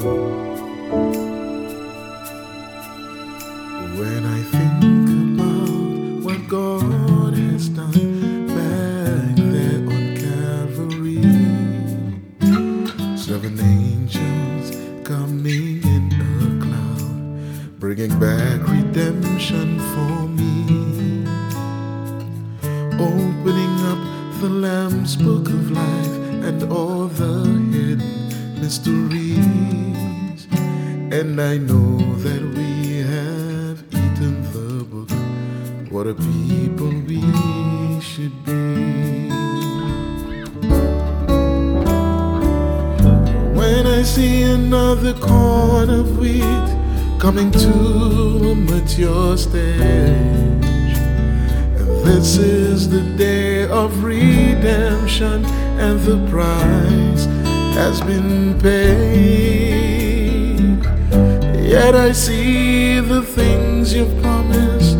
When I think about what God has done back there on Calvary, seven angels coming in a cloud, bringing back redemption for me, opening up the Lamb's book of life and all the hidden mysteries, and I know that we have eaten the book. What a people we should be. When I see another corn of wheat coming to a mature stage, and this is the day of redemption, and the price has been paid. Yet I see the things you've promised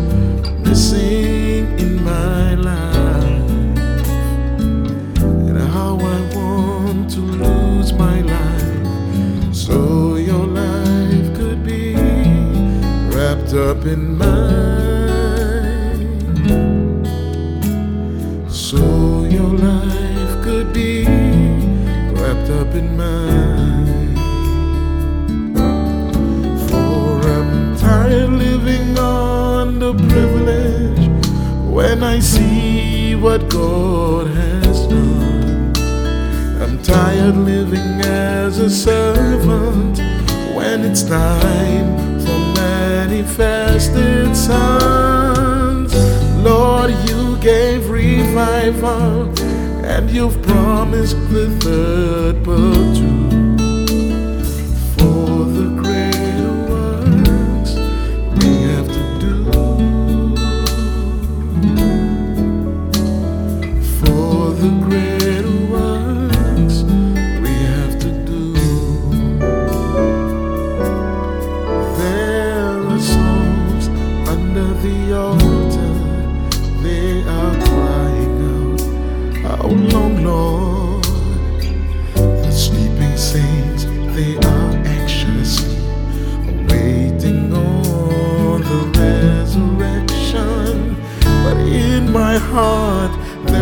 missing in my life, and how I want to lose my life so your life could be wrapped up in mine. So your life could be wrapped up in mine. When I see what God has done. I'm tired living as a servant when it's time for manifested sons. Lord, you gave revival and you've promised the third part too.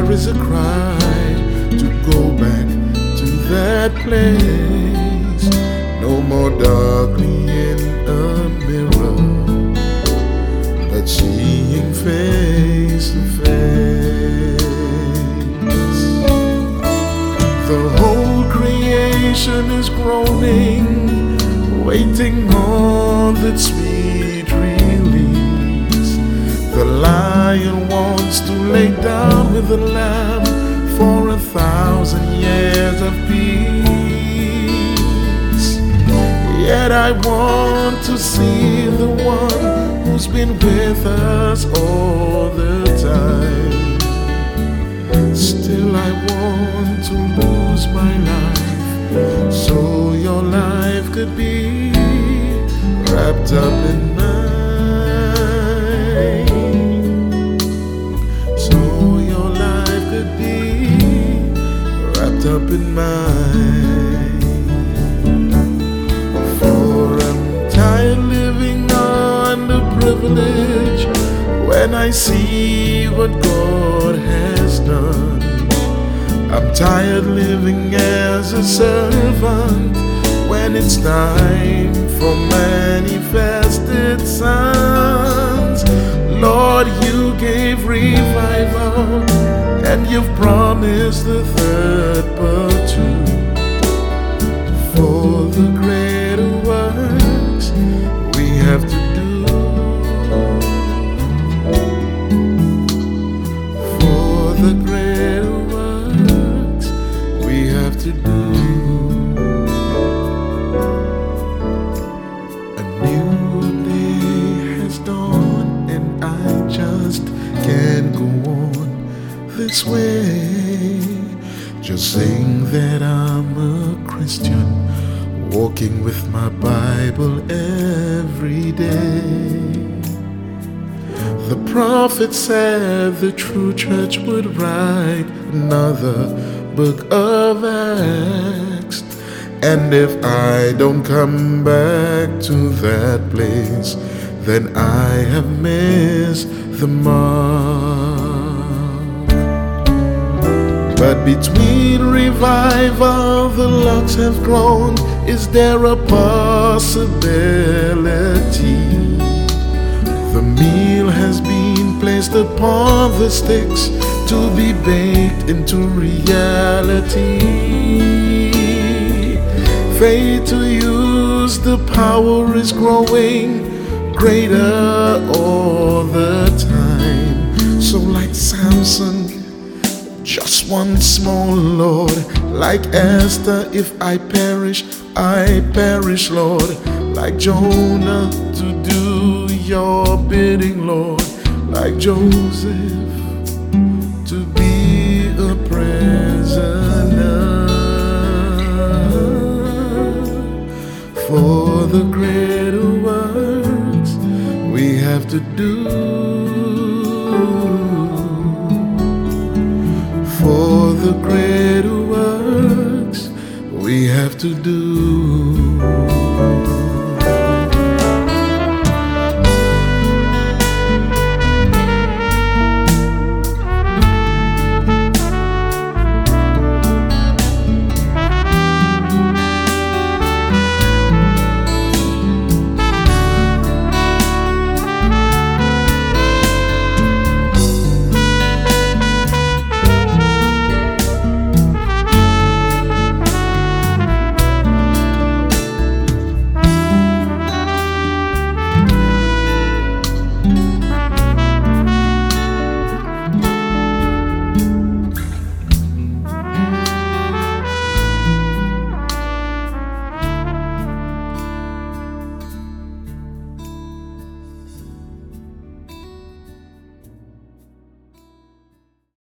There is a cry to go back to that place. No more darkly in a mirror, but seeing face to face. The whole creation is groaning, waiting on that sweet release. The lion wants to lay down with the lamb for a thousand years of peace. Yet I want to see the one who's been with us all the time. Still, I want to lose my life so your life could be wrapped up in wrapped up in mine. For I'm tired living the privilege when I see what God has done. I'm tired living as a servant when it's time for manifested sons. Lord, you gave revival you've promised the third part too. For the greater works we have to do. For the greater works we have to do. A new day has dawned, and I just can't go on this way. Just saying that I'm a Christian, walking with my Bible every day. The prophet said the true church would write another book of Acts. And if I don't come back to that place, then I have missed the mark. But between revival, the locks have grown. Is there a possibility? The meal has been placed upon the sticks to be baked into reality. Faith to use the power is growing greater all the time. So, like Samson, just one small Lord, like Esther, if I perish, I perish, Lord, like Jonah, to do your bidding, Lord, like Joseph, to be a prisoner. For the greater works we have to do. the greater works we have to do.